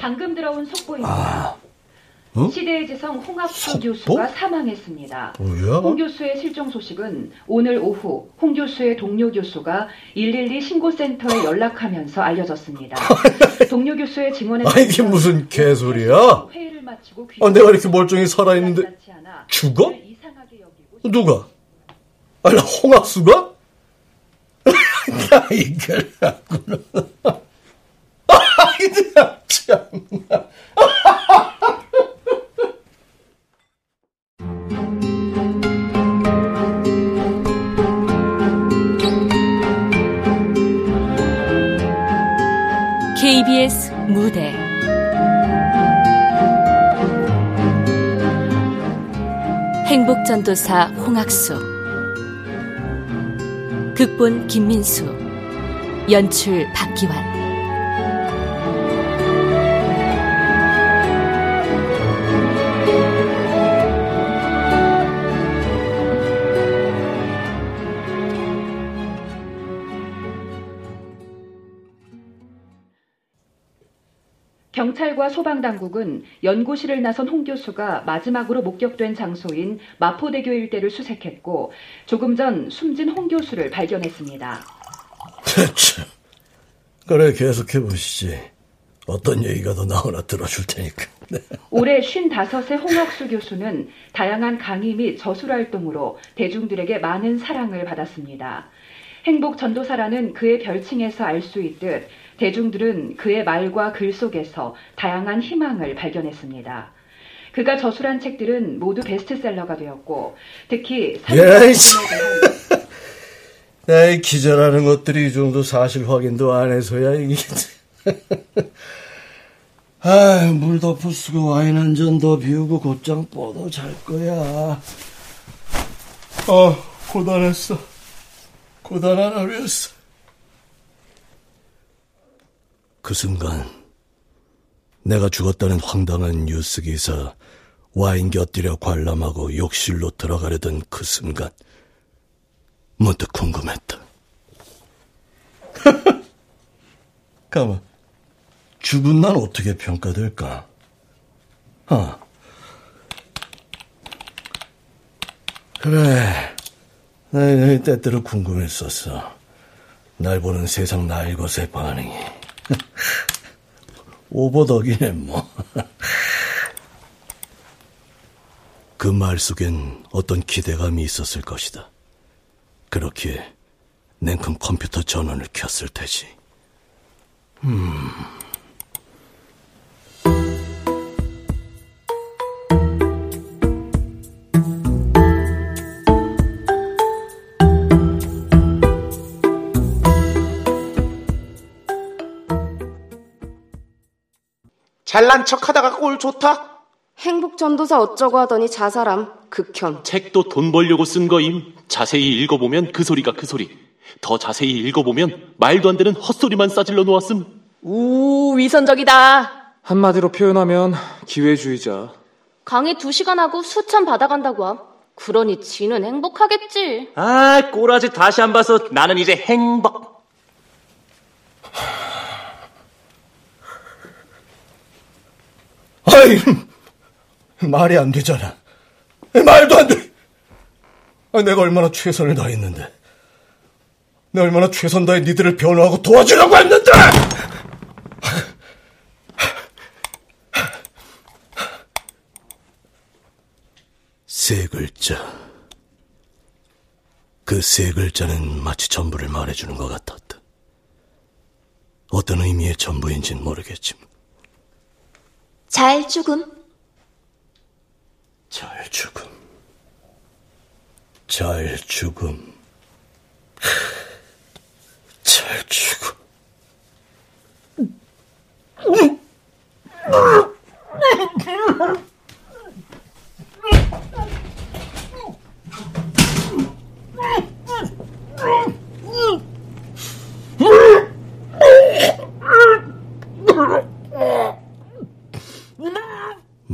방금 들어온 속보입니다. 아, 어? 시대의 지성 홍학수? 교수가 사망했습니다. 뭐야? 홍 교수의 실종 소식은 오늘 오후 홍 교수의 동료 교수가 112 신고센터에 연락하면서 알려졌습니다. 동료 교수의 증언에 아 이게 무슨 개소리야? 회의를 마치고 아, 내가 이렇게 멀쩡히 살아있는데 죽어? 누가? 아니 홍학수가? 야 이걸 갖고는 아이들 KBS 무대. 행복전도사 홍학수. 극본 김민수. 연출 박기환 경찰과 소방당국은 연구실을 나선 홍 교수가 마지막으로 목격된 장소인 마포대교 일대를 수색했고 조금 전 숨진 홍 교수를 발견했습니다. 대체 그래 계속해 보시지. 어떤 얘기가 더 나오나 들어줄 테니까. 네. 올해 55세 홍학수 교수는 다양한 강의 및 저술 활동으로 대중들에게 많은 사랑을 받았습니다. 행복 전도사라는 그의 별칭에서 알 수 있듯 대중들은 그의 말과 글 속에서 다양한 희망을 발견했습니다. 그가 저술한 책들은 모두 베스트셀러가 되었고 특히 나의 기절하는 것들이 이 정도 사실 확인도 안 해서야 이게 아, 물 덮어 쓰고 와인 한 잔 더 비우고 곧장 뻗어 잘 거야. 어, 고단했어. 고단한 하루였어. 그 순간 내가 죽었다는 황당한 뉴스 기사 와인 곁들여 관람하고 욕실로 들어가려던 그 순간 문득 궁금했다. 가만, 죽은 난 어떻게 평가될까? 아, 그래, 나 때때로 궁금했었어. 날 보는 세상 날 것의 반응이. 오버덕이네, 뭐. 그 말 속엔 어떤 기대감이 있었을 것이다. 그렇기에 냉큼 컴퓨터 전원을 켰을 테지. 음. 잘난 척 하다가 꼴 좋다? 행복 전도사 어쩌고 하더니 자살함. 극혐. 책도 돈 벌려고 쓴 거임. 자세히 읽어보면 그 소리가 그 소리. 더 자세히 읽어보면 말도 안 되는 헛소리만 싸질러 놓았음. 우, 위선적이다. 한마디로 표현하면 기회주의자. 강의 두 시간 하고 수천 받아간다고 함. 그러니 지는 행복하겠지. 아, 꼬라지 다시 안 봐서 나는 이제 행복. 아이, 말이 안 되잖아. 말도 안 돼. 아, 내가 얼마나 최선을 다했는데. 내가 얼마나 최선 다해 니들을 변호하고 도와주려고 했는데! 세 글자. 그 세 글자는 마치 전부를 말해주는 것 같았다. 어떤 의미의 전부인지는 모르겠지만. 잘 죽음. 잘 죽음. 잘 죽음. 잘 죽음.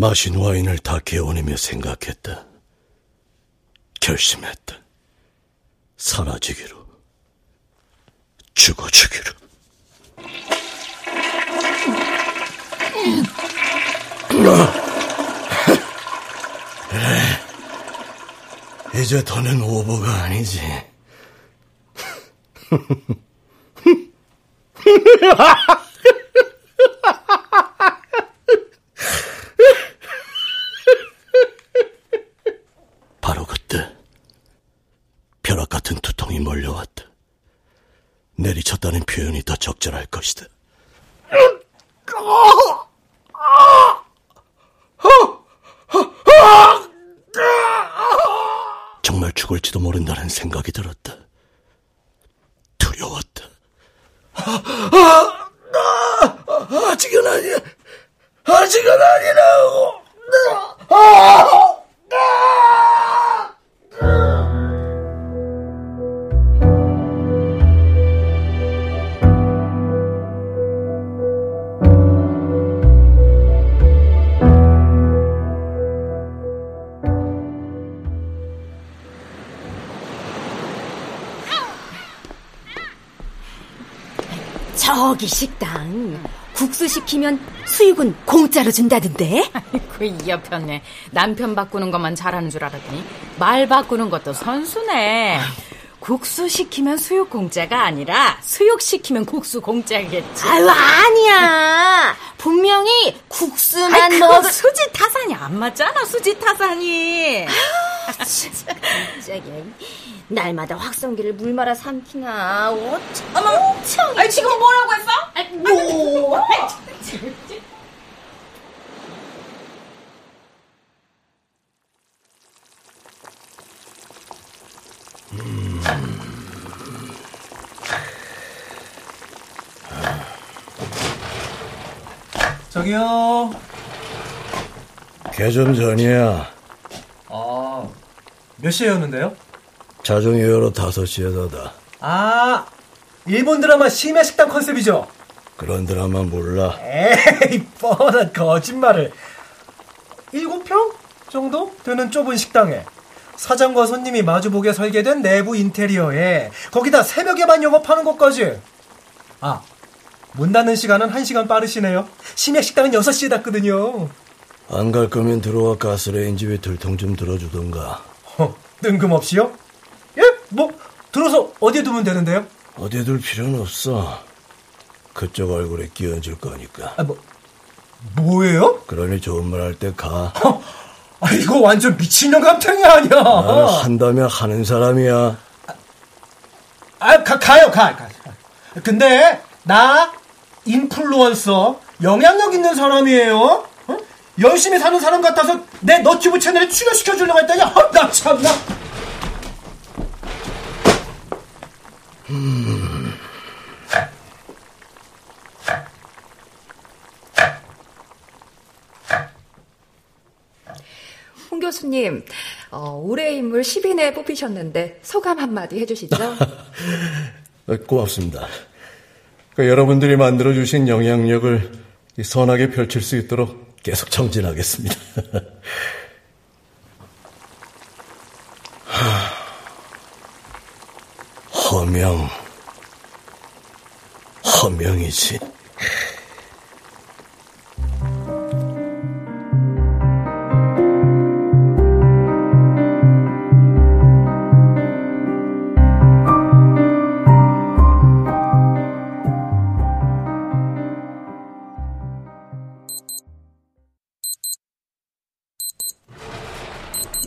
마신 와인을 다 개원이며 생각했다. 결심했다. 사라지기로. 죽어주기로. 이제 더는 오버가 아니지. 바로 그때 벼락 같은 두통이 몰려왔다. 내리쳤다는 표현이 더 적절할 것이다. 정말 죽을지도 모른다는 생각이 들었다. 두려웠다. 아직은 아니야. 아직은 아니라고. 저기 식당 국수 시키면 수육은 공짜로 준다던데? 그 이여편네 남편 바꾸는 것만 잘하는 줄 알았더니 말 바꾸는 것도 선수네. 국수 시키면 수육 공짜가 아니라 수육 시키면 국수 공짜겠지. 아유 아니야. 분명히 국수만 아이, 그건 수지 타산이 안 맞잖아 수지 타산이. 갑자기 날마다 확성기를 물 말아 삼키나 어머 참. 아니 지금 뭐라고 했어? 뭐? 저기요. 개좀 전이야. 아, 몇 시에 오는데요? 자정이어로 5시에다다. 아, 일본 드라마 심야 식당 컨셉이죠? 그런 드라마 몰라. 에이, 뻔한 거짓말을. 7평 정도 되는 좁은 식당에 사장과 손님이 마주보게 설계된 내부 인테리어에 거기다 새벽에만 영업하는 것까지. 아, 문 닫는 시간은 1시간 빠르시네요. 심야 식당은 6시에 닫거든요. 안 갈 거면 들어와 가스레인지 위 들통 좀 들어주던가. 허, 뜬금없이요? 예? 뭐, 들어서 어디에 두면 되는데요? 어디에 둘 필요는 없어. 그쪽 얼굴에 끼얹을 거니까. 아, 뭐, 뭐예요? 그러니 좋은 말 할 때 가. 아, 이거 완전 미친년 감탱이 아니야. 나는 한다면 하는 사람이야. 아, 가, 가요, 가, 가. 근데, 나, 인플루언서, 영향력 있는 사람이에요. 어? 열심히 사는 사람 같아서 내 너튜브 채널에 출연시켜주려고 했더니, 어, 나 참나. 음. 홍 교수님, 어, 올해의 인물 10인에 뽑히셨는데 소감 한마디 해주시죠. 고맙습니다. 그 여러분들이 만들어주신 영향력을 선하게 펼칠 수 있도록 계속 정진하겠습니다. 허명, 허명이지.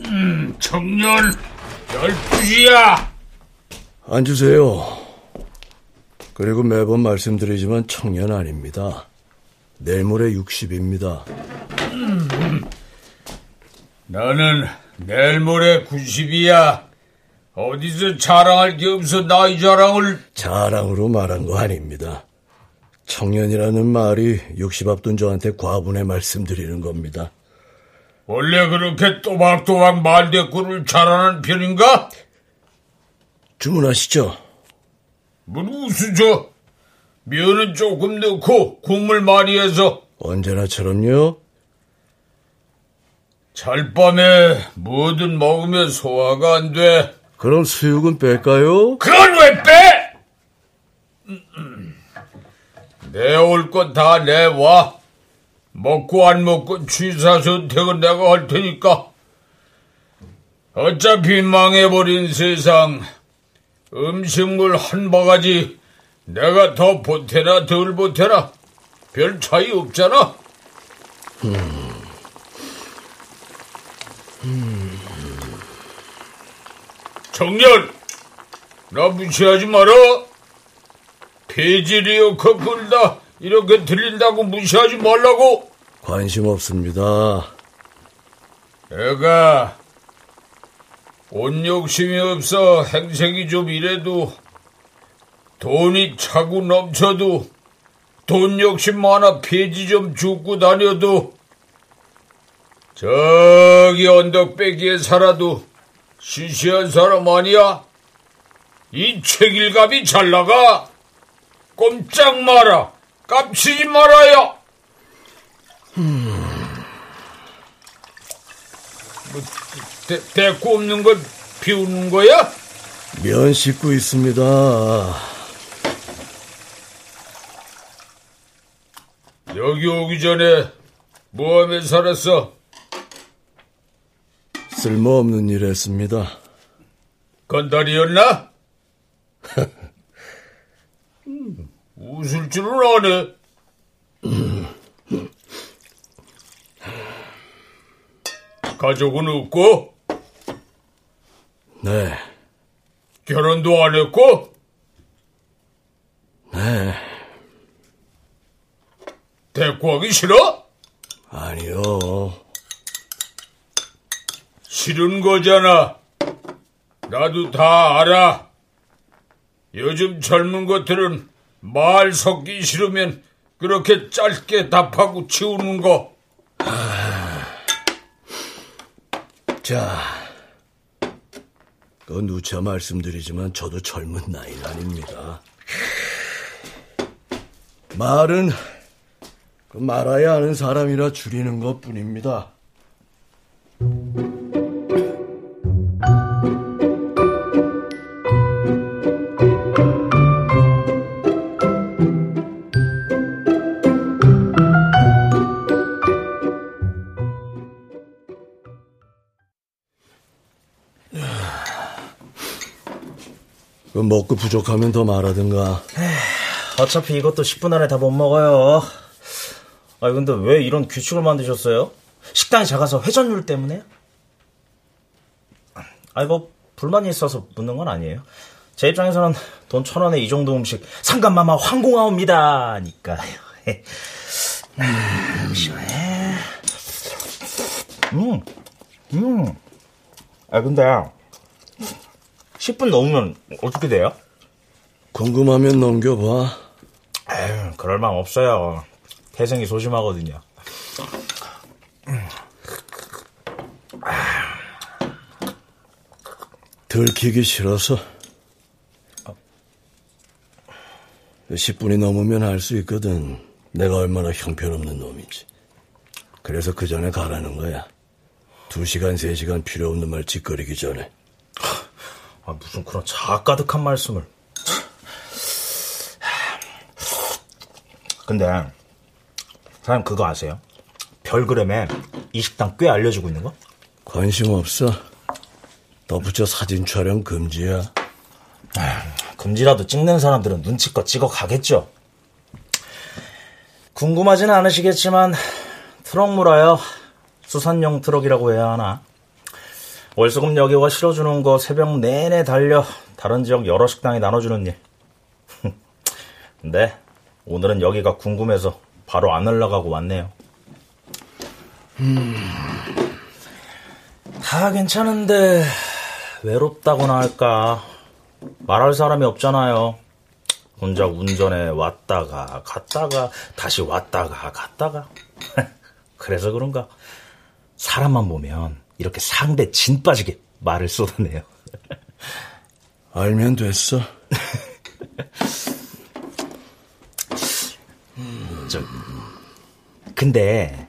음, 청년 12시야. 앉으세요. 그리고 매번 말씀드리지만 청년 아닙니다. 내일 모레 60입니다. 음, 나는 내일 모레 90이야. 어디서 자랑할 게 없어 나이 자랑을. 자랑으로 말한 거 아닙니다. 청년이라는 말이 60 앞둔 저한테 과분해 말씀드리는 겁니다. 원래 그렇게 또박또박 말대꾸를 잘하는 편인가? 주문하시죠. 뭘 웃으죠? 면은 조금 넣고 국물 많이 해서. 언제나처럼요? 잘밤에 뭐든 먹으면 소화가 안 돼. 그럼 수육은 뺄까요? 그걸 왜 빼? 내올 건 다 내와. 먹고 안 먹고 취사 선택은 내가 할 테니까. 어차피 망해버린 세상, 음식물 한 바가지 내가 더 보태나 덜 보태나 별 차이 없잖아. 음. 음. 청년, 나 무시하지 마라. 폐질이어커 끌다 이렇게 들린다고 무시하지 말라고. 관심 없습니다. 내가 온 욕심이 없어 행색이 좀 이래도 돈이 차고 넘쳐도 돈 욕심 많아 폐지 좀 죽고 다녀도 저기 언덕배기에 살아도 시시한 사람 아니야? 이 책일감이 잘 나가. 꼼짝 마라. 깝치지 말아요. 음. 뭐, 대, 대꾸 없는 걸 비우는 거야? 면 씻고 있습니다. 여기 오기 전에 뭐 하며 살았어? 쓸모없는 일 했습니다. 건달이었나? 웃을 줄은 아네. 가족은 없고? 네. 결혼도 안 했고? 네. 대꾸하기 싫어? 아니요. 싫은 거잖아. 나도 다 알아. 요즘 젊은 것들은 말 섞기 싫으면 그렇게 짧게 답하고 치우는 거. 자, 그 누차 말씀드리지만 저도 젊은 나이는 아닙니다. 말은 그 말아야 하는 사람이라 줄이는 것 뿐입니다. 먹고 부족하면 더 말하든가. 어차피 이것도 10분 안에 다 못 먹어요. 아 근데 왜 이런 규칙을 만드셨어요? 식당이 작아서 회전율 때문에? 아이 뭐 불만이 있어서 묻는 건 아니에요. 제 입장에서는 돈 천 원에 이 정도 음식 상감마마 황공하옵니다니까요. 음. 음, 음. 아 근데 10분 넘으면 어떻게 돼요? 궁금하면 넘겨봐. 에휴, 그럴 마음 없어요. 태생이 소심하거든요. 들키기 싫어서. 10분이 넘으면 알 수 있거든. 내가 얼마나 형편없는 놈인지. 그래서 그 전에 가라는 거야. 두 시간, 세 시간 필요 없는 말 짓거리기 전에. 아, 무슨 그런 자아 가득한 말씀을. 근데, 사장님 그거 아세요? 별그램에 이 식당 꽤 알려주고 있는 거? 관심 없어. 덧붙여 사진 촬영 금지야. 금지라도 찍는 사람들은 눈치껏 찍어 가겠죠. 궁금하지는 않으시겠지만 트럭 몰아요. 수산용 트럭이라고 해야 하나. 월수금 여기 와 실어주는 거 새벽 내내 달려 다른 지역 여러 식당에 나눠주는 일. 근데 오늘은 여기가 궁금해서 바로 안 올라가고 왔네요. 음, 다 괜찮은데 외롭다고나 할까. 말할 사람이 없잖아요. 혼자 운전해 왔다가 갔다가 다시 왔다가 갔다가. 그래서 그런가. 사람만 보면 이렇게 상대 진 빠지게 말을 쏟아내요. 알면 됐어. 저, 근데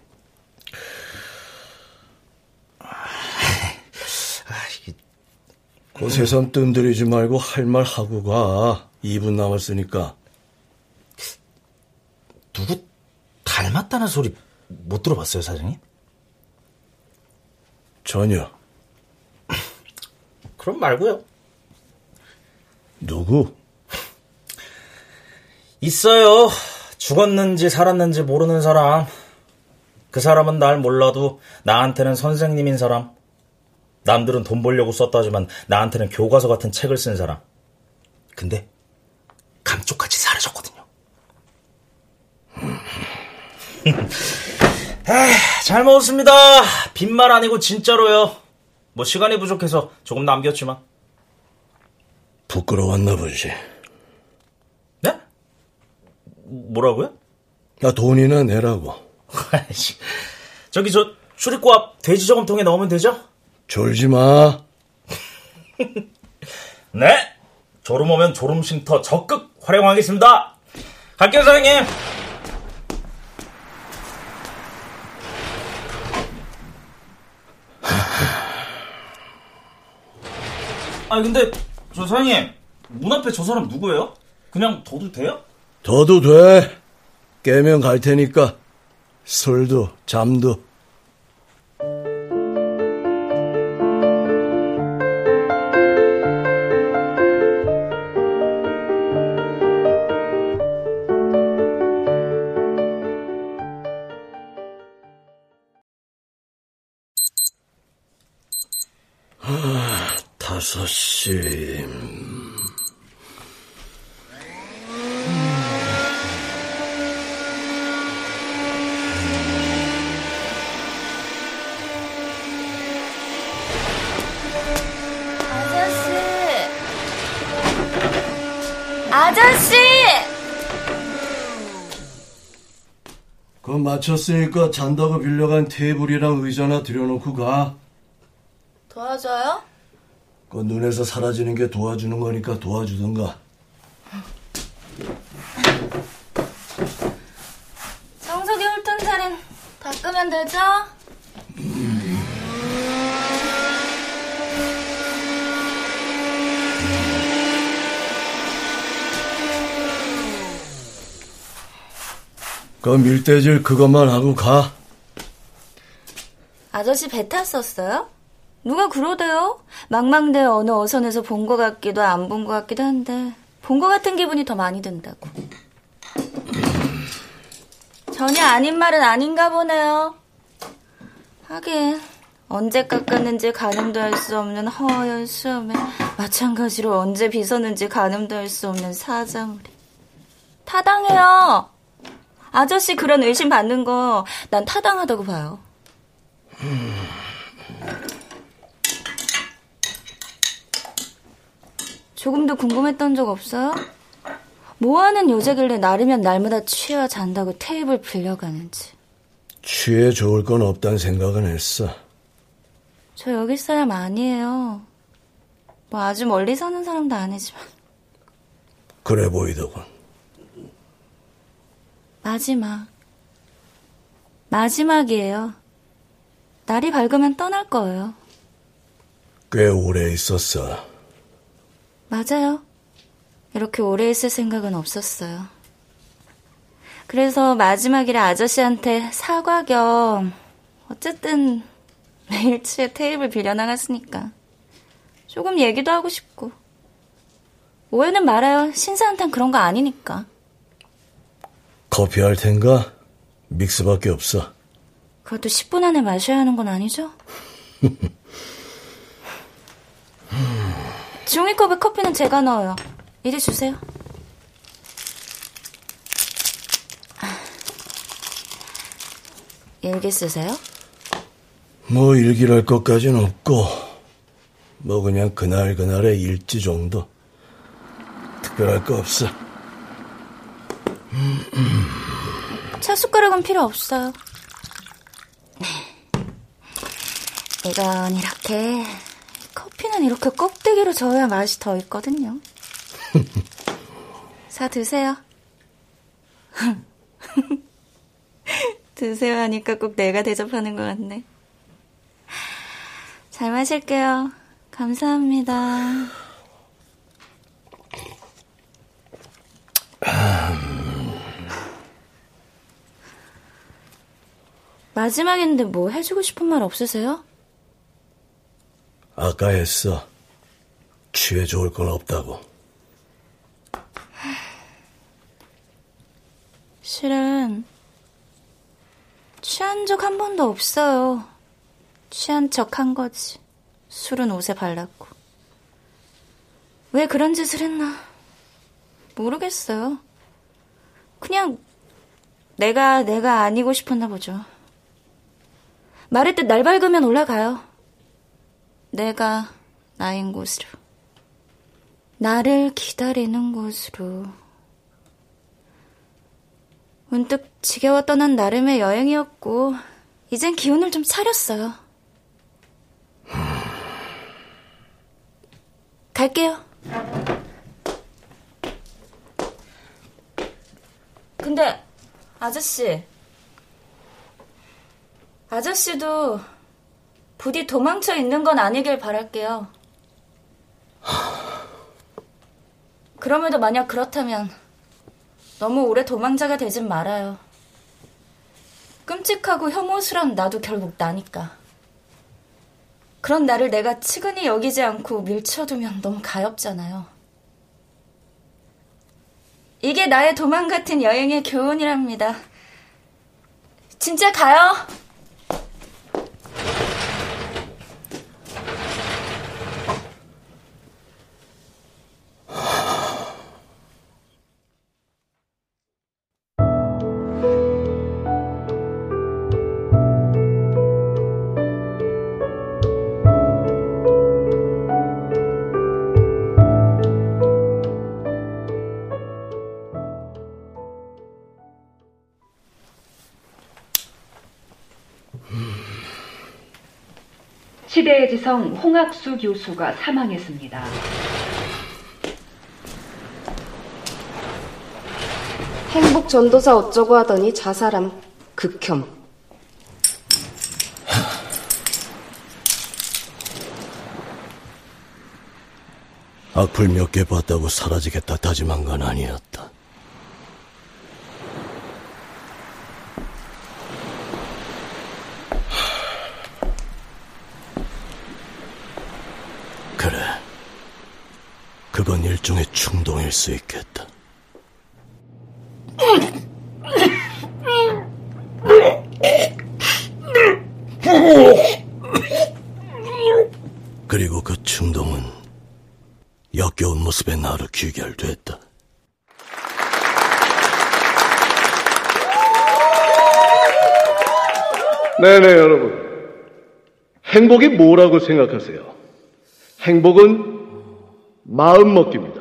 그 새삼 뜸들이지 말고 할 말 하고 가. 2분 남았으니까. 누구 닮았다는 소리 못 들어봤어요, 사장님? 전혀. 그럼 말고요. 누구? 있어요. 죽었는지 살았는지 모르는 사람. 그 사람은 날 몰라도 나한테는 선생님인 사람. 남들은 돈 벌려고 썼다지만 나한테는 교과서 같은 책을 쓴 사람. 근데 감쪽같이 사라졌거든요. 에이, 잘 먹었습니다. 빈말 아니고 진짜로요. 뭐 시간이 부족해서 조금 남겼지만. 부끄러웠나 보지. 네? 뭐라고요? 나 돈이나 내라고. 저기 저 출입구 앞 돼지 저금통에 넣으면 되죠? 졸지 마. 네. 졸음 오면 졸음 쉼터 적극 활용하겠습니다. 갈게요, 사장님. 아 근데 저 사장님 문 앞에 저 사람 누구예요? 그냥 둬도 돼요? 더도 돼. 깨면 갈 테니까. 술도 잠도. 다섯 시. 아저씨! 아저씨! 그건 마쳤으니까 잔다고 빌려간 테이블이랑 의자나 들여놓고 가. 도와줘요? 그 눈에서 사라지는 게 도와주는 거니까 도와주던가. 청소기 훑은 자리는 닦으면 되죠? 그 밀대질 그것만 하고 가. 아저씨 배 탔었어요? 누가 그러대요? 망망대 어느 어선에서 본 것 같기도 안 본 것 같기도 한데 본 것 같은 기분이 더 많이 든다고. 전혀 아닌 말은 아닌가 보네요. 하긴 언제 깎았는지 가늠도 할 수 없는 허연 수염에 마찬가지로 언제 빗었는지 가늠도 할 수 없는 사자물이. 타당해요. 아저씨 그런 의심 받는 거 난 타당하다고 봐요. 조금도 궁금했던 적 없어요? 뭐 하는 여자길래 날이면 날마다 취해와 잔다고 테이블 빌려가는지. 취해 좋을 건 없다는 생각은 했어. 저 여기 사람 아니에요. 뭐 아주 멀리 사는 사람도 아니지만. 그래 보이더군. 마지막. 마지막이에요. 날이 밝으면 떠날 거예요. 꽤 오래 있었어. 맞아요. 이렇게 오래 있을 생각은 없었어요. 그래서 마지막이라 아저씨한테 사과 겸 어쨌든 매일 취해 테이블 빌려나갔으니까 조금 얘기도 하고 싶고 오해는 말아요. 신사한텐 그런 거 아니니까. 커피 할 텐가? 믹스밖에 없어. 그것도 10분 안에 마셔야 하는 건 아니죠? 종이 컵에 커피는 제가 넣어요. 이리 주세요. 일기 쓰세요? 뭐 일기랄 것까진 없고 뭐 그냥 그날 그날의 일지 정도. 특별할 거 없어. 차 숟가락은 필요 없어요. 이건 이렇게 커피는 이렇게 껍데기로 저어야 맛이 더 있거든요. 사 드세요. 드세요 하니까 꼭 내가 대접하는 것 같네. 잘 마실게요. 감사합니다. 마지막인데 뭐 해주고 싶은 말 없으세요? 아까 했어. 취해 좋을 건 없다고. 실은 취한 적 한 번도 없어요. 취한 척 한 거지. 술은 옷에 발랐고. 왜 그런 짓을 했나? 모르겠어요. 그냥 내가 내가 아니고 싶었나 보죠. 말했듯 날 밝으면 올라가요. 내가 나인 곳으로. 나를 기다리는 곳으로. 문득 지겨워 떠난 나름의 여행이었고, 이젠 기운을 좀 차렸어요. 갈게요. 근데, 아저씨. 아저씨도 부디 도망쳐 있는 건 아니길 바랄게요. 그럼에도 만약 그렇다면 너무 오래 도망자가 되진 말아요. 끔찍하고 혐오스런 나도 결국 나니까. 그런 나를 내가 치근히 여기지 않고 밀쳐두면 너무 가엽잖아요. 이게 나의 도망 같은 여행의 교훈이랍니다. 진짜 가요? 시대의 지성 홍학수 교수가 사망했습니다. 행복 전도사 어쩌고 하더니 자살함. 극혐. 악플 몇 개 봤다고 사라지겠다 다짐한 건 아니었다. 그래. 그건 일종의 충동일 수 있겠다. 그리고 그 충동은 역겨운 모습의 나로 귀결됐다. 네네, 여러분. 행복이 뭐라고 생각하세요? 행복은 마음 먹기입니다.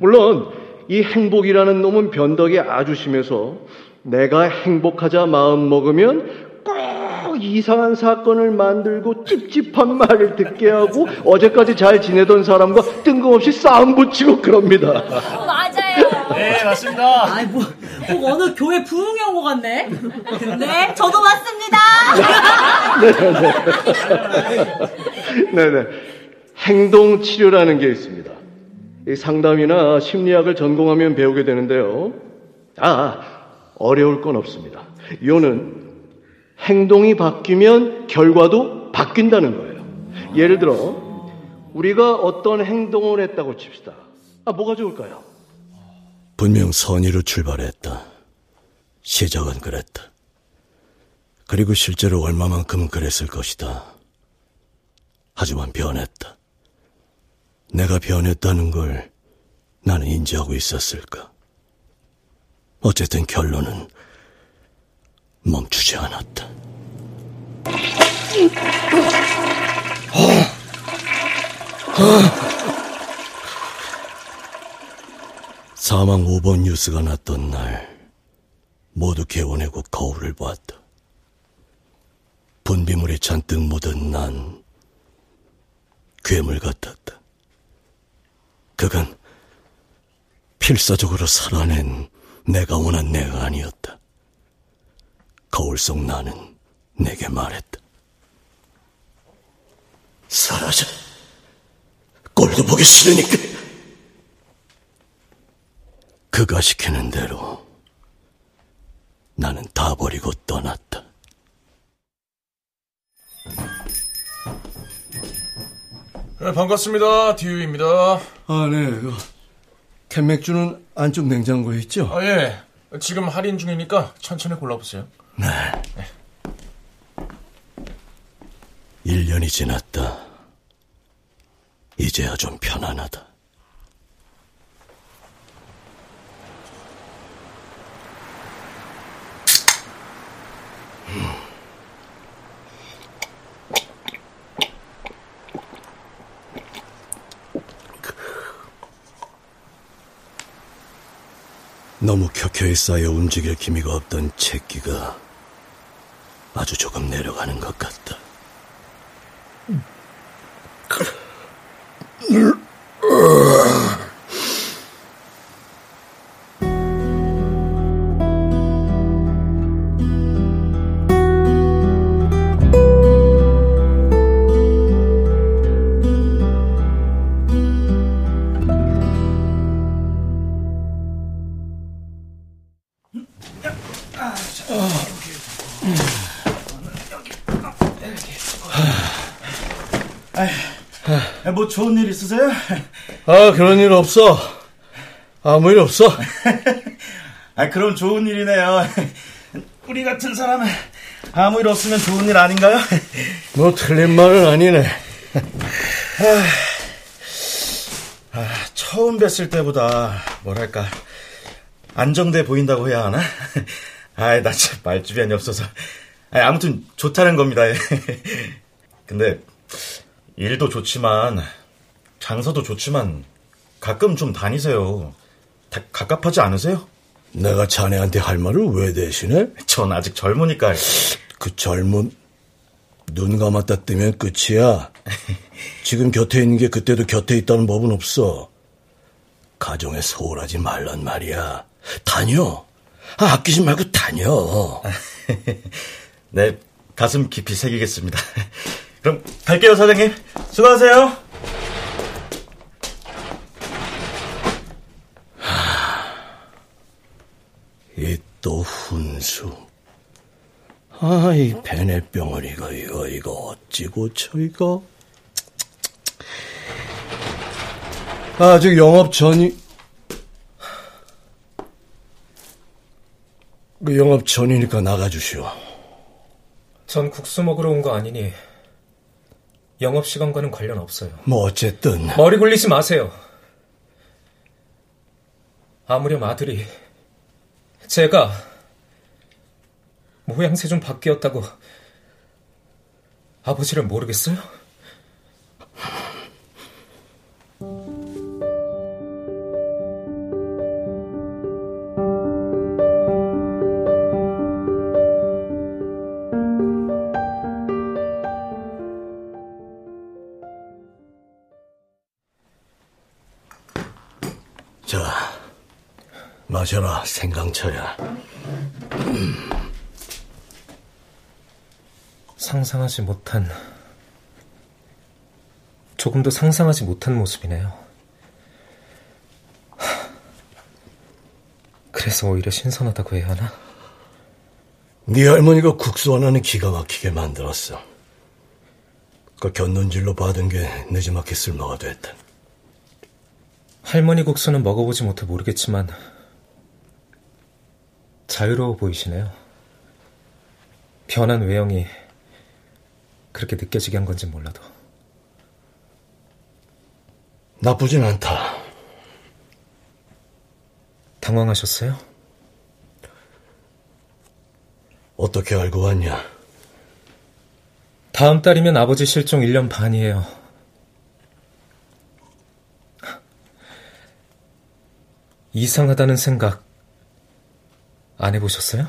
물론, 이 행복이라는 놈은 변덕이 아주 심해서 내가 행복하자 마음 먹으면 꼭 이상한 사건을 만들고 찝찝한 말을 듣게 하고 어제까지 잘 지내던 사람과 뜬금없이 싸움 붙이고 그럽니다. 맞아요. 네, 맞습니다. 아이, 뭐, 꼭 어느 교회 부흥회 온것 같네. 네, 저도 왔습니다. 네네. 네네. 행동 치료라는 게 있습니다. 이 상담이나 심리학을 전공하면 배우게 되는데요. 아, 어려울 건 없습니다. 요는 행동이 바뀌면 결과도 바뀐다는 거예요. 예를 들어, 우리가 어떤 행동을 했다고 칩시다. 아, 뭐가 좋을까요? 분명 선의로 출발했다. 시작은 그랬다. 그리고 실제로 얼마만큼 그랬을 것이다. 하지만 변했다. 내가 변했다는 걸 나는 인지하고 있었을까? 어쨌든 결론은 멈추지 않았다. 사망 5번 뉴스가 났던 날 모두 개원하고 거울을 보았다. 분비물이 잔뜩 묻은 난 괴물 같았다. 그건 필사적으로 살아낸 내가 원한 내가 아니었다. 거울 속 나는 내게 말했다. 사라져. 꼴도 보기 싫으니까. 그가 시키는 대로 나는 다 버리고 떠났다. 네, 반갑습니다. 디유입니다. 아, 네. 그, 캔맥주는 안쪽 냉장고에 있죠? 아, 예. 지금 할인 중이니까 천천히 골라보세요. 네. 네. 1년이 지났다. 이제야 좀 편안하다. 너무 켜켜이 쌓여 움직일 기미가 없던 채기가 아주 조금 내려가는 것 같다. 뭐 좋은 일 있으세요? 아 그런 일 없어. 아무 일 없어. 아 그럼 좋은 일이네요. 우리 같은 사람은 아무 일 없으면 좋은 일 아닌가요? 뭐 틀린 말은 아니네. 아, 처음 뵀을 때보다 뭐랄까 안정돼 보인다고 해야 하나? 아이 나 참 말주변이 없어서 아이, 아무튼 좋다는 겁니다. 근데 일도 좋지만 장사도 좋지만 가끔 좀 다니세요. 다 갑갑하지 않으세요? 내가 자네한테 할 말을 왜 대신해? 전 아직 젊으니까. 그 젊음 눈 감았다 뜨면 끝이야. 지금 곁에 있는 게 그때도 곁에 있다는 법은 없어. 가정에 소홀하지 말란 말이야. 다녀. 아, 아끼지 말고 다녀. 네, 가슴 깊이 새기겠습니다. 그럼 갈게요, 사장님. 수고하세요. 이또 훈수. 아, 이 베네병어리가 이거, 이거 어찌 고쳐, 이거? 아직 영업 전이, 그 영업 전이니까 나가주시오. 전 국수 먹으러 온 거 아니니 영업 시간과는 관련 없어요. 뭐 어쨌든 머리 굴리지 마세요. 아무렴 아들이 제가 모양새 좀 바뀌었다고 아버지를 모르겠어요? 마셔라, 생강차야. 상상하지 못한, 조금도 상상하지 못한 모습이네요. 그래서 오히려 신선하다고 해야 하나? 네 할머니가 국수 하나는 기가 막히게 만들었어. 그 견눈질로 받은 게 늦지막히 쓸모가 됐다. 할머니 국수는 먹어보지 못해 모르겠지만 자유로워 보이시네요. 변한 외형이 그렇게 느껴지게 한 건지 몰라도. 나쁘진 않다. 당황하셨어요? 어떻게 알고 왔냐? 다음 달이면 아버지 실종 1년 반이에요. 이상하다는 생각 안 해보셨어요?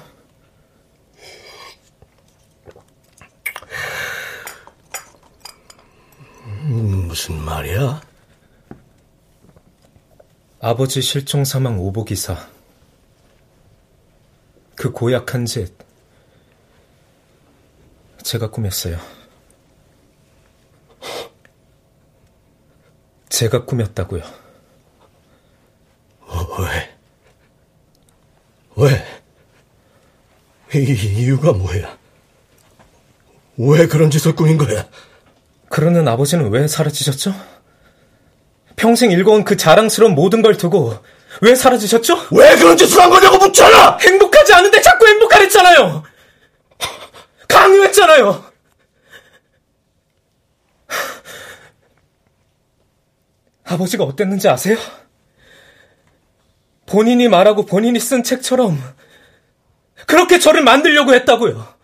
음, 무슨 말이야? 아버지 실종 사망 오보 기사. 그 고약한 짓 제가 꾸몄어요. 제가 꾸몄다고요. 왜? 왜? 이, 이유가 뭐야? 왜 그런 짓을 꾸민 거야? 그러는 아버지는 왜 사라지셨죠? 평생 읽어온 그 자랑스러운 모든 걸 두고 왜 사라지셨죠? 왜 그런 짓을 한 거냐고 묻잖아! 행복하지 않은데 자꾸 행복하랬잖아요! 강요했잖아요! 아버지가 어땠는지 아세요? 본인이 말하고 본인이 쓴 책처럼 그렇게 저를 만들려고 했다고요.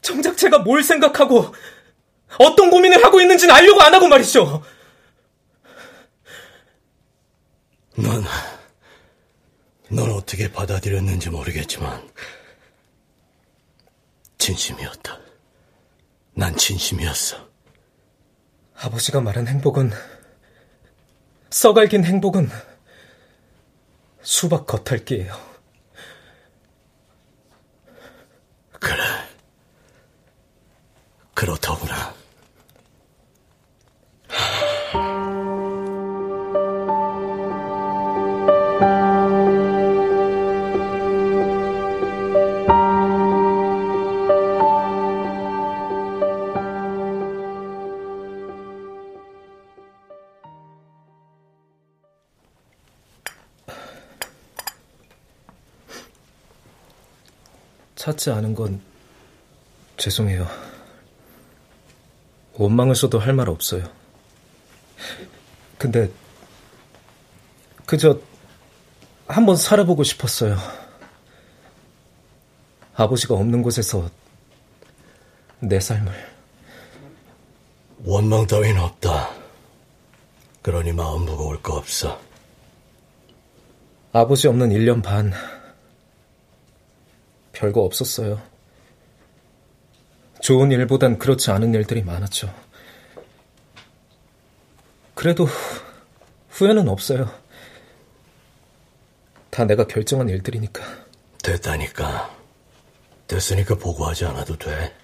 정작 제가 뭘 생각하고 어떤 고민을 하고 있는지는 알려고 안 하고 말이죠. 넌, 넌 어떻게 받아들였는지 모르겠지만, 진심이었다. 난 진심이었어. 아버지가 말한 행복은, 썩알긴 행복은 수박 겉핥기예요. 그래. 그렇더구나. 찾지 않은 건 죄송해요. 원망을 써도 할 말 없어요. 근데 그저 한번 살아보고 싶었어요. 아버지가 없는 곳에서 내 삶을. 원망 따윈 없다. 그러니 마음 무거울 거 없어. 아버지 없는 1년 반. 별거 없었어요. 좋은 일보단 그렇지 않은 일들이 많았죠. 그래도 후회는 없어요. 다 내가 결정한 일들이니까. 됐다니까. 됐으니까 보고하지 않아도 돼.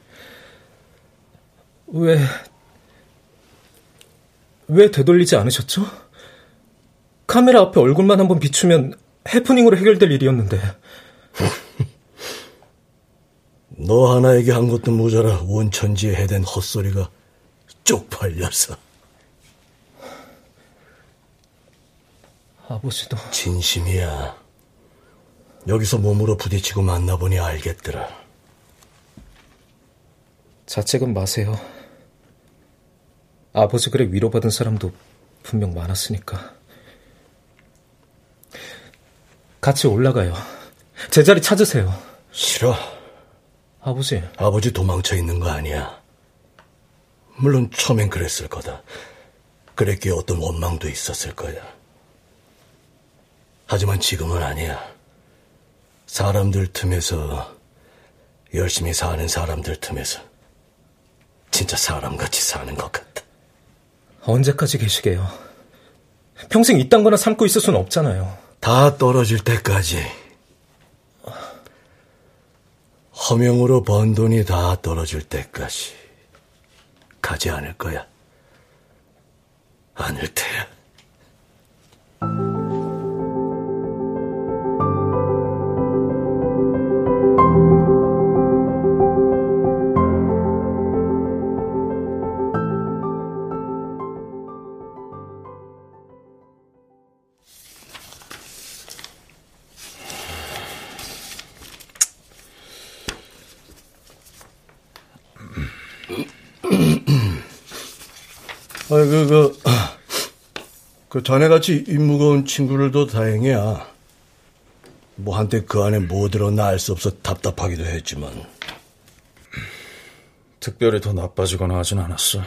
왜, 왜 되돌리지 않으셨죠? 카메라 앞에 얼굴만 한번 비추면 해프닝으로 해결될 일이었는데. 너 하나에게 한 것도 모자라 원천지에 해댄 헛소리가 쪽팔려서. 아버지도. 진심이야. 여기서 몸으로 부딪히고 만나보니 알겠더라. 자책은 마세요. 아버지 글에 위로받은 사람도 분명 많았으니까. 같이 올라가요. 제자리 찾으세요. 싫어. 아버지. 아버지 도망쳐 있는 거 아니야. 물론 처음엔 그랬을 거다. 그랬기에 어떤 원망도 있었을 거야. 하지만 지금은 아니야. 사람들 틈에서 열심히 사는 사람들 틈에서 진짜 사람같이 사는 것 같다. 언제까지 계시게요? 평생 이딴 거나 삼고 있을 수는 없잖아요. 다 떨어질 때까지. 허명으로 번 돈이 다 떨어질 때까지 가지 않을 거야. 않을 테야. 그, 그, 그 자네같이 입 무거운 친구들도 다행이야. 뭐 한때 그 안에 뭐 들었나 알 수 없어 답답하기도 했지만. 특별히 더 나빠지거나 하진 않았어.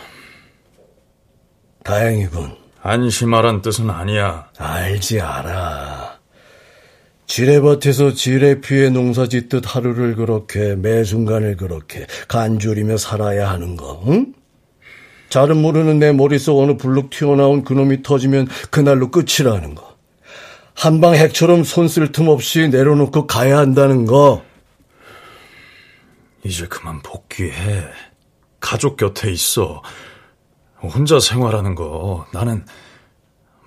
다행이군. 안심하란 뜻은 아니야. 알지 알아. 지뢰밭에서 지뢰 피해 농사 짓듯 하루를 그렇게 매 순간을 그렇게 간주리며 살아야 하는 거, 응? 잘은 모르는 내 머릿속 어느 불룩 튀어나온 그놈이 터지면 그날로 끝이라는 거. 한방 핵처럼 손 쓸 틈 없이 내려놓고 가야 한다는 거. 이제 그만 복귀해. 가족 곁에 있어. 혼자 생활하는 거 나는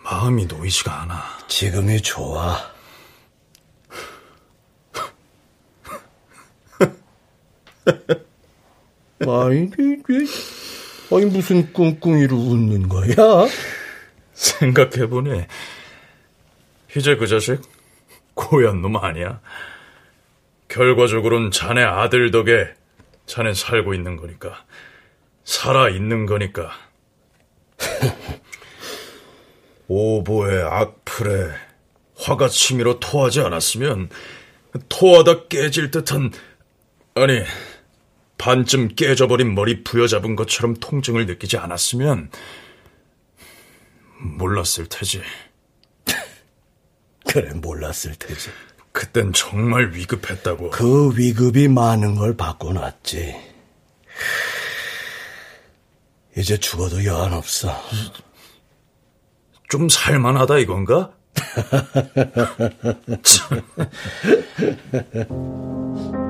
마음이 놓이지가 않아. 지금이 좋아. 아이, 아니, 무슨 꿍꿍이로 웃는 거야? 생각해보니, 이제 그 자식, 고얀 놈 아니야? 결과적으로는 자네 아들 덕에 자넨 살고 있는 거니까. 살아 있는 거니까. 오보에 악플에 화가 치밀어 토하지 않았으면 토하다 깨질 듯한 아니 반쯤 깨져버린 머리 부여잡은 것처럼 통증을 느끼지 않았으면 몰랐을 테지. 그래 몰랐을 테지. 그땐 정말 위급했다고. 그 위급이 많은 걸 바꿔놨지. 이제 죽어도 여한 없어. 좀 살만하다 이건가?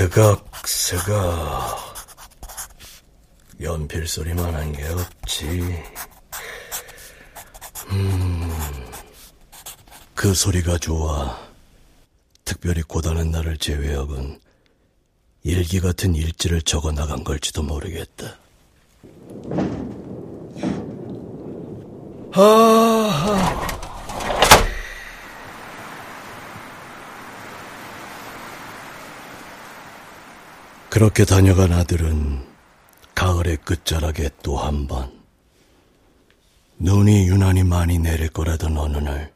스각스각 연필 소리만 한 게 없지. 음, 그 소리가 좋아. 특별히 고단한 날을 제외하곤 일기 같은 일지를 적어 나간 걸지도 모르겠다. 아, 그렇게 다녀간 아들은 가을의 끝자락에 또 한 번, 눈이 유난히 많이 내릴 거라던 어느 날,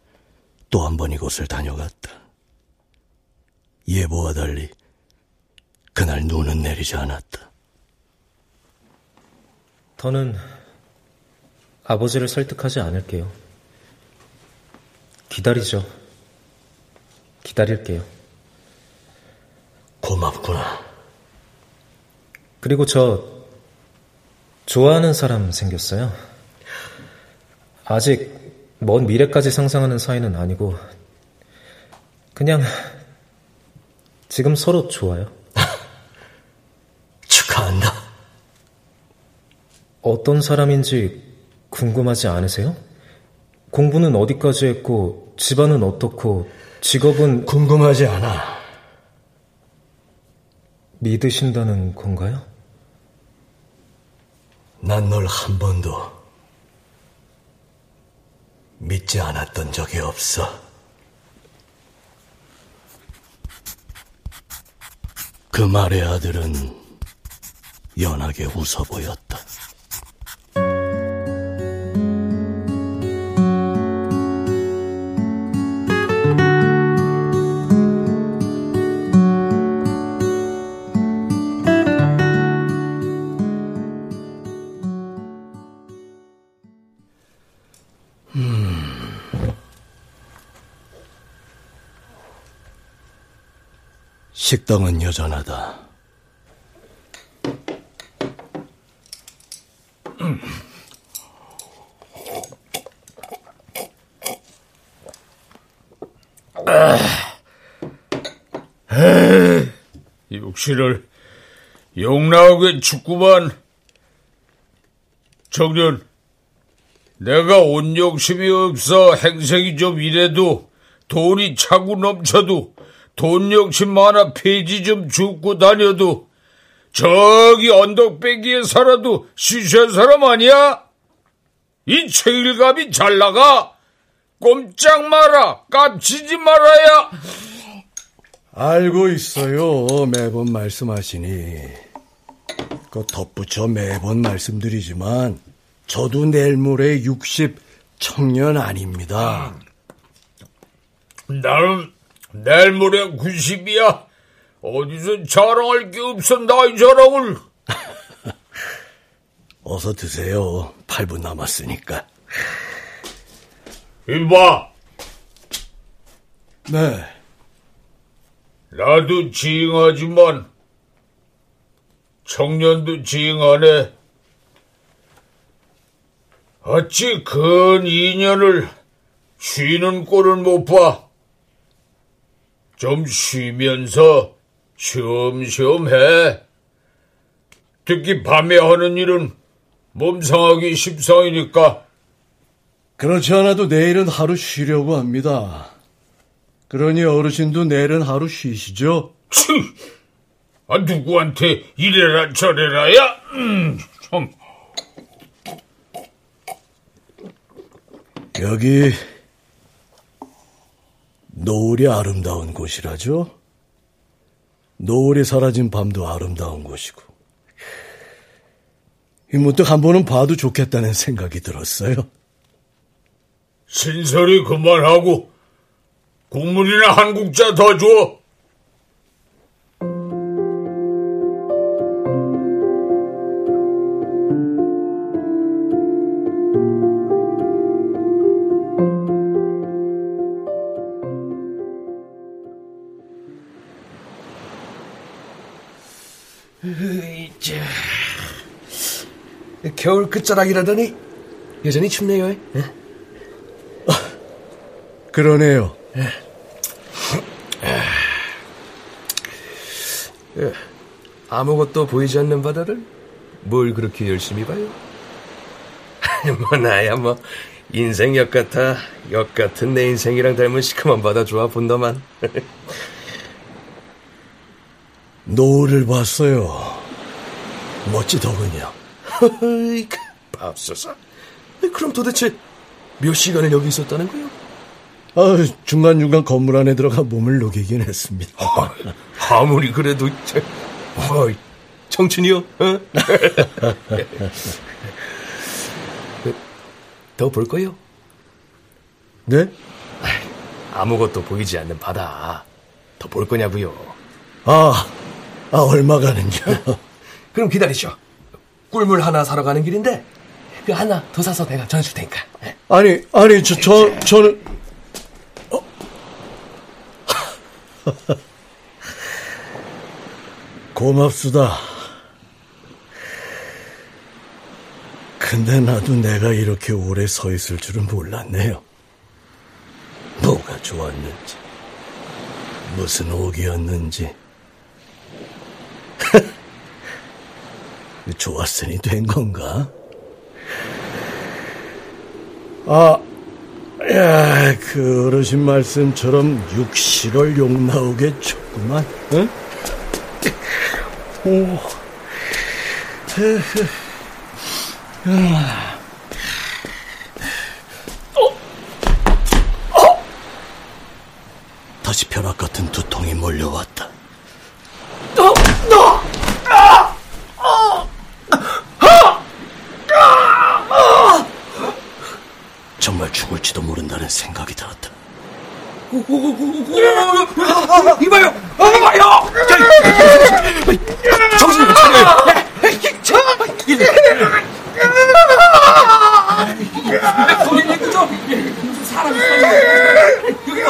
또 한 번 이곳을 다녀갔다. 예보와 달리, 그날 눈은 내리지 않았다. 더는 아버지를 설득하지 않을게요. 기다리죠. 기다릴게요. 고맙구나. 그리고 저 좋아하는 사람 생겼어요. 아직 먼 미래까지 상상하는 사이는 아니고 그냥 지금 서로 좋아요. 축하한다. 어떤 사람인지 궁금하지 않으세요? 공부는 어디까지 했고 집안은 어떻고 직업은 궁금하지 않아. 믿으신다는 건가요? 난 널 한 번도 믿지 않았던 적이 없어. 그 말의 아들은 연하게 웃어 보였다. 식당은 여전하다. 육신을 용나오게 죽구만. 정년, 내가 온 욕심이 없어 행색이 좀 이래도 돈이 차고 넘쳐도 돈 욕심 많아 폐지 좀 죽고 다녀도 저기 언덕배기에 살아도 시시한 사람 아니야? 이 책일감이 잘 나가. 꼼짝 마라. 깜치지 말아야. 알고 있어요. 매번 말씀하시니. 그 덧붙여 매번 말씀드리지만 저도 내일 모레 60 청년 아닙니다. 나는 내일 모레 90이야. 어디서 자랑할 게 없어 나이 자랑을. 어서 드세요. 8분 남았으니까. 이봐. 네. 나도 지행하지만 청년도 지행하네. 어찌 근 2년을 쉬는 꼴을 못 봐. 좀 쉬면서 쉬엄쉬엄 해. 특히 밤에 하는 일은 몸 상하기 십상이니까. 그렇지 않아도 내일은 하루 쉬려고 합니다. 그러니 어르신도 내일은 하루 쉬시죠? 치! 아, 누구한테 이래라 저래라야? 음, 참. 여기 노을이 아름다운 곳이라죠? 노을이 사라진 밤도 아름다운 곳이고 이 문득 한 번은 봐도 좋겠다는 생각이 들었어요. 신설이 그만하고 국물이나 한 국자 더 줘. 겨울 끝자락이라더니 여전히 춥네요. 예? 그러네요. 예. 아무것도 보이지 않는 바다를 뭘 그렇게 열심히 봐요? 뭐 나야 뭐 인생 역 같아 역 같은 내 인생이랑 닮은 시커먼 바다 좋아 본다만 노을을 봤어요. 멋지더군요. 밥솥아 그럼 도대체 몇 시간을 여기 있었다는 거요? 아, 중간중간 건물 안에 들어가 몸을 녹이긴 했습니다. 아무리 그래도 저, 어, 청춘이요? 어? 더볼 거요? 네? 아무것도 보이지 않는 바다 더 볼 거냐고요? 아, 아 얼마 가는요? 그럼 기다리죠. 꿀물 하나 사러 가는 길인데 그 하나 더 사서 내가 전해줄 테니까. 아니, 아니, 저, 저, 저는 어? 고맙수다. 근데 나도 내가 이렇게 오래 서 있을 줄은 몰랐네요. 뭐가 좋았는지, 무슨 옥이었는지. 좋았으니 된 건가? 아, 야, 그 어르신 말씀처럼 육실을 욕 나오게 쳤구만, 응? 오, 아. 어? 어? 다시 벼락 같은 두통이 몰려왔다. 너, 너, 아, 아, 아, 아, 정말 죽을지도 모른다는 생각이 들었다. 이봐요, 이봐요. 정신을 차려요. 사람이 여기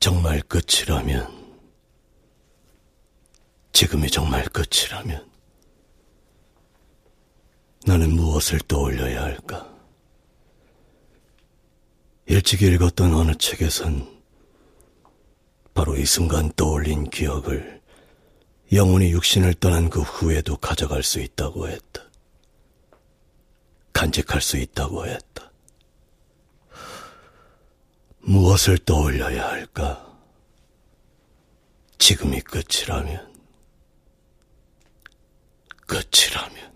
정말 끝이라면, 지금이 정말 끝이라면, 나는 무엇을 떠올려야 할까? 일찍 읽었던 어느 책에선 바로 이 순간 떠올린 기억을 영혼이 육신을 떠난 그 후에도 가져갈 수 있다고 했다. 간직할 수 있다고 했다. 무엇을 떠올려야 할까? 지금이 끝이라면, 끝이라면.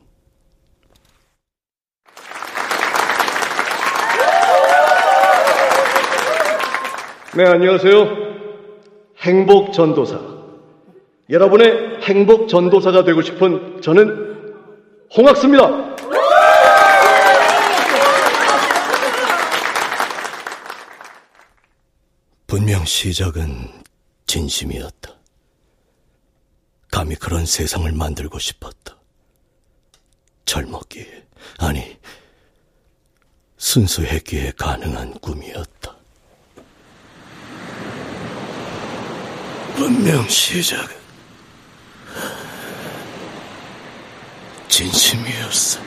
네, 안녕하세요. 행복 전도사. 여러분의 행복 전도사가 되고 싶은 저는 홍학수입니다. 분명 시작은 진심이었다. 감히 그런 세상을 만들고 싶었다. 젊었기에, 아니, 순수했기에 가능한 꿈이었다. 분명 시작은 진심이었어.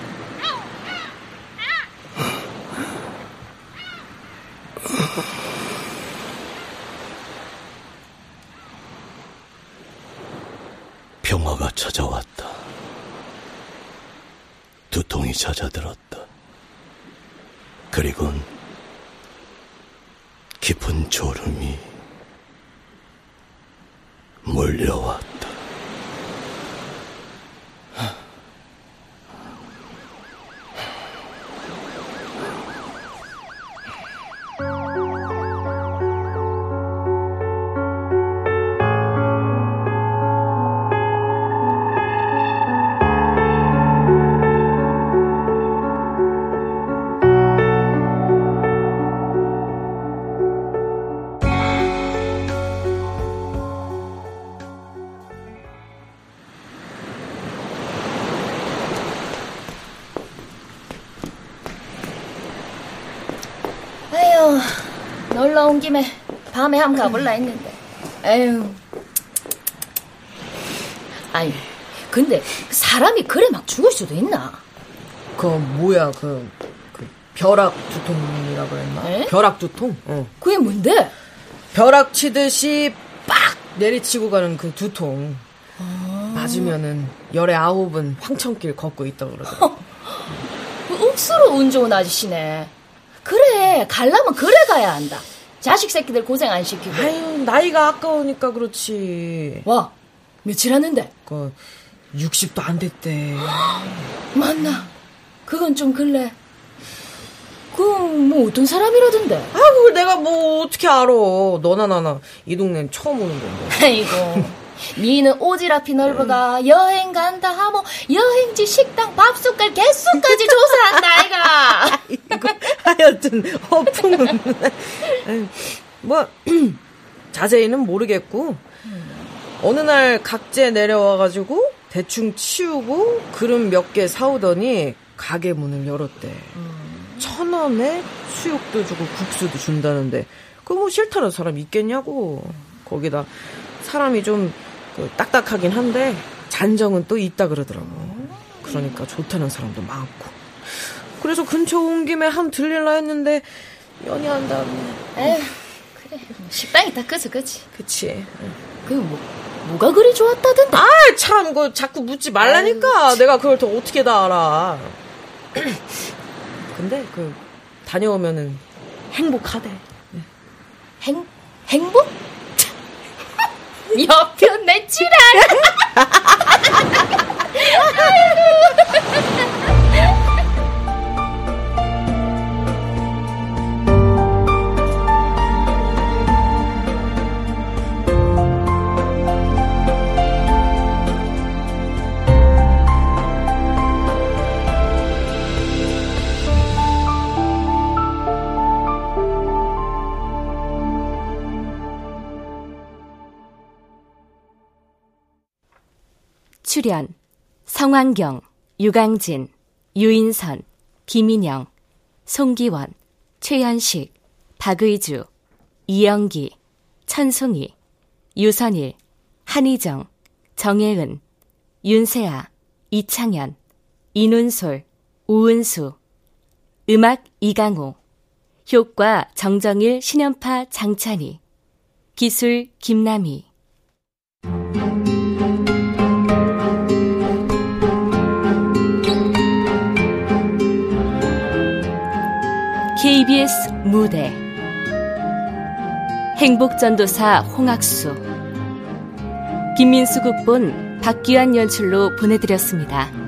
평화가 찾아왔다. 두통이 잦아들었다. 그리곤 깊은 졸음이 몰려왔다. 한번 가볼라 했는데. 에휴. 아니, 근데 사람이 그래 막 죽을 수도 있나? 그 뭐야 그, 그 벼락 두통이라 그랬나? 에? 벼락 두통? 어. 그게 뭔데? 벼락 치듯이 빡 내리치고 가는 그 두통. 맞으면은 열에 아홉은 황천길 걷고 있다 그러더라고. 그 억수로 운 좋은 아저씨네. 그래, 갈라면 그래 가야 한다. 자식 새끼들 고생 안 시키고. 아유, 나이가 아까우니까 그렇지. 와, 며칠 하는데? 그 60도 안 됐대. 맞나? 그건 좀 그래. 그럼 뭐 어떤 사람이라던데? 아, 그걸 내가 뭐 어떻게 알아. 너나 나나 이 동네는 처음 오는 건데. 아이고. 니는 오지랖이 넓어가 여행 간다 하모 여행지 식당 밥 숟갈 개수까지 조사한다 아이가 하여튼 허풍은. 뭐 자세히는 모르겠고 어느 날 각재 내려와가지고 대충 치우고 그릇 몇 개 사오더니 가게 문을 열었대. 천 원에 수육도 주고 국수도 준다는데 그거 뭐 싫다는 사람 있겠냐고. 거기다 사람이 좀그 딱딱하긴 한데 잔정은 또 있다 그러더라고. 그러니까 좋다는 사람도 많고. 그래서 근처 온 김에 한 들릴라 했는데 연희한 다음에 에휴 그래. 식당이 다 그지 그지? 그치. 그 뭐, 뭐가 그리 좋았다던데? 아 참 그 자꾸 묻지 말라니까. 아유, 내가 그걸 더 어떻게 다 알아. 근데 그 다녀오면은 행복하대. 행, 행복? 여편 내 지랄 출연 성환경, 유강진, 유인선, 김인영, 송기원, 최현식, 박의주, 이영기, 천송이, 유선일, 한희정, 정혜은, 윤세아, 이창현, 이눈솔, 우은수, 음악 이강호, 효과 정정일, 신연파 장찬희, 기술 김남희 KBS 무대 행복전도사 홍학수 김민수 극본 박기환 연출로 보내드렸습니다.